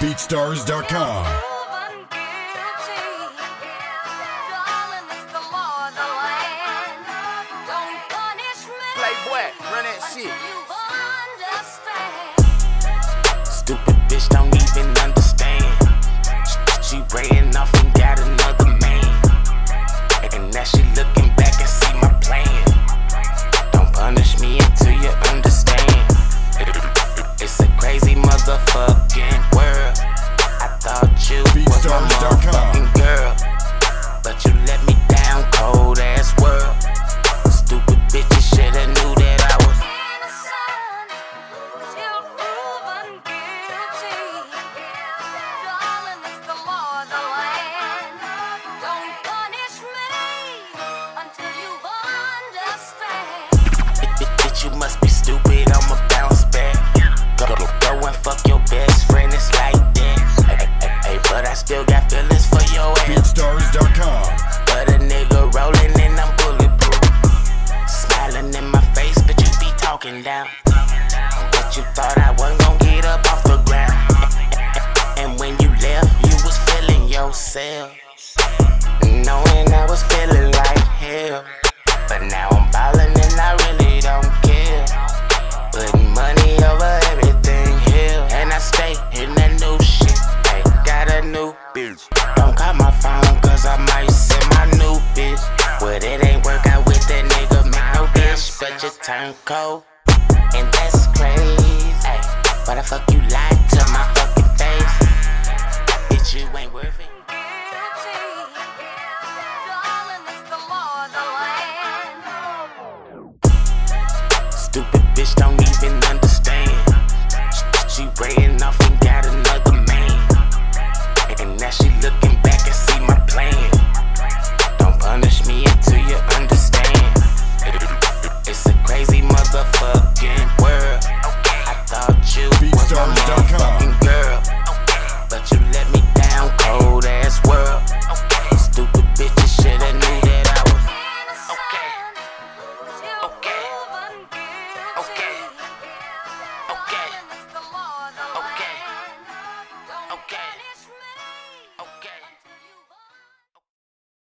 BeatStars.com. Proven guilty. Darling, it's the law of the land. Don't punish me. Playboy, run that shit. Stupid bitch don't even understand. Motherfucking world. I thought you was my BeatStars.com. motherfucking girl. But you let me down, cold ass world. Stupid bitches shoulda knew that I was. Innocent till proven guilty. Darling, it's the law of the land. Don't punish me until you understand. Bitch, you must be stupid, talking down. But you thought I wasn't gonna get up off the ground. And when you left, you was feeling yourself. Knowing I was feeling like hell. But now I'm ballin' and I really don't care. Putting money over everything here. And I stay in that new shit. Hey, got a new bitch. But turn cold. And that's crazy. Hey, why the fuck you lied to my fucking face? Bitch, you ain't worth it. Stupid bitch don't even understand.